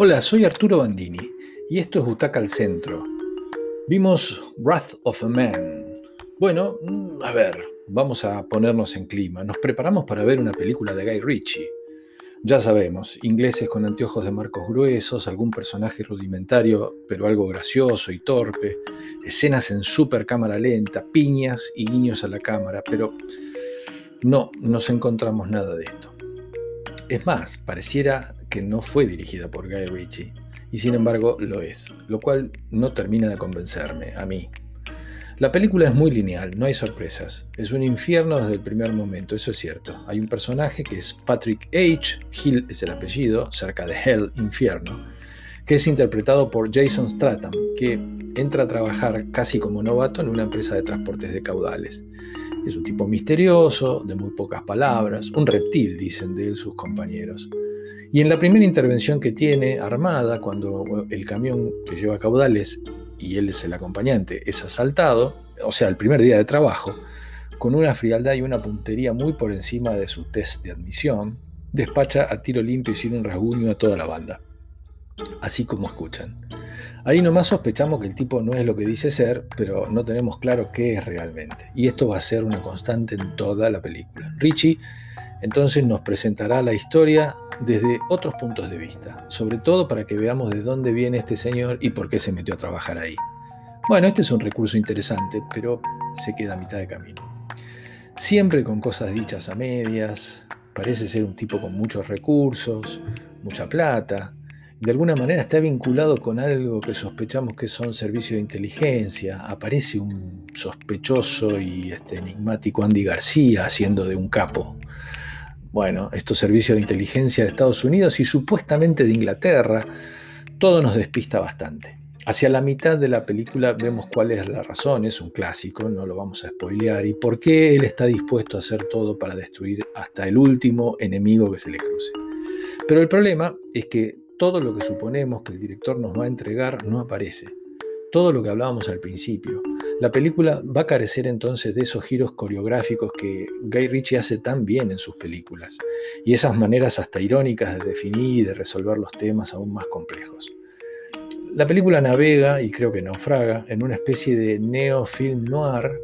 Hola, soy Arturo Bandini y esto es Butaca al Centro. Vimos Wrath of a Man. Bueno, mm, a ver, vamos a ponernos en clima. Nos preparamos para ver una película de Guy Ritchie. Ya sabemos, ingleses con anteojos de marcos gruesos, algún personaje rudimentario pero algo gracioso y torpe, escenas en super cámara lenta, piñas y guiños a la cámara, pero no nos encontramos nada de esto. Es más, pareciera que no fue dirigida por Guy Ritchie, y sin embargo lo es, lo cual no termina de convencerme, a mí. La película es muy lineal, no hay sorpresas. Es un infierno desde el primer momento, eso es cierto. Hay un personaje que es Patrick H., Hill es el apellido, cerca de Hell, infierno, que es interpretado por Jason Stratham, que entra a trabajar casi como novato en una empresa de transportes de caudales. Es un tipo misterioso, de muy pocas palabras, un reptil, dicen de él sus compañeros. Y en la primera intervención que tiene, armada, cuando el camión que lleva caudales y él es el acompañante, es asaltado, o sea, el primer día de trabajo, con una frialdad y una puntería muy por encima de su test de admisión, despacha a tiro limpio y sin un rasguño a toda la banda. Así como escuchan. Ahí nomás sospechamos que el tipo no es lo que dice ser, pero no tenemos claro qué es realmente. Y esto va a ser una constante en toda la película. Richie entonces nos presentará la historia desde otros puntos de vista, sobre todo para que veamos de dónde viene este señor y por qué se metió a trabajar ahí. Bueno, este es un recurso interesante, pero se queda a mitad de camino. Siempre con cosas dichas a medias, parece ser un tipo con muchos recursos, mucha plata, de alguna manera está vinculado con algo que sospechamos que son servicios de inteligencia. Aparece un sospechoso y este, enigmático Andy García haciendo de un capo. Bueno, estos servicios de inteligencia de Estados Unidos y supuestamente de Inglaterra, todo nos despista bastante. Hacia la mitad de la película vemos cuál es la razón, es un clásico, no lo vamos a spoilear, y por qué él está dispuesto a hacer todo para destruir hasta el último enemigo que se le cruce. Pero el problema es que todo lo que suponemos que el director nos va a entregar no aparece. Todo lo que hablábamos al principio. La película va a carecer entonces de esos giros coreográficos que Guy Ritchie hace tan bien en sus películas, y esas maneras hasta irónicas de definir y de resolver los temas aún más complejos. La película navega, y creo que naufraga, en una especie de neo-film noir,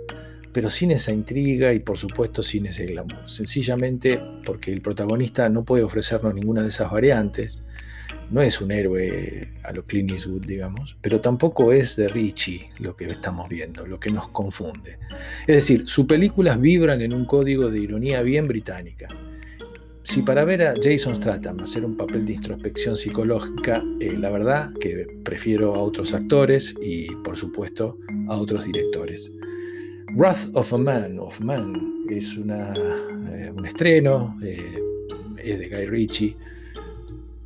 pero sin esa intriga y por supuesto sin ese glamour. Sencillamente porque el protagonista no puede ofrecernos ninguna de esas variantes, no es un héroe a lo Clint Eastwood, digamos, pero tampoco es de Richie lo que estamos viendo, lo que nos confunde. Es decir, sus películas vibran en un código de ironía bien británica. Si para ver a Jason Stratham hacer un papel de introspección psicológica, eh, la verdad que prefiero a otros actores y por supuesto a otros directores. Wrath of a Man, of Man, es una, eh, un estreno, eh, es de Guy Ritchie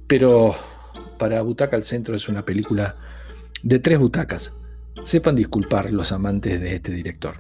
pero para Butaca al Centro es una película de tres butacas. Sepan disculpar los amantes de este director.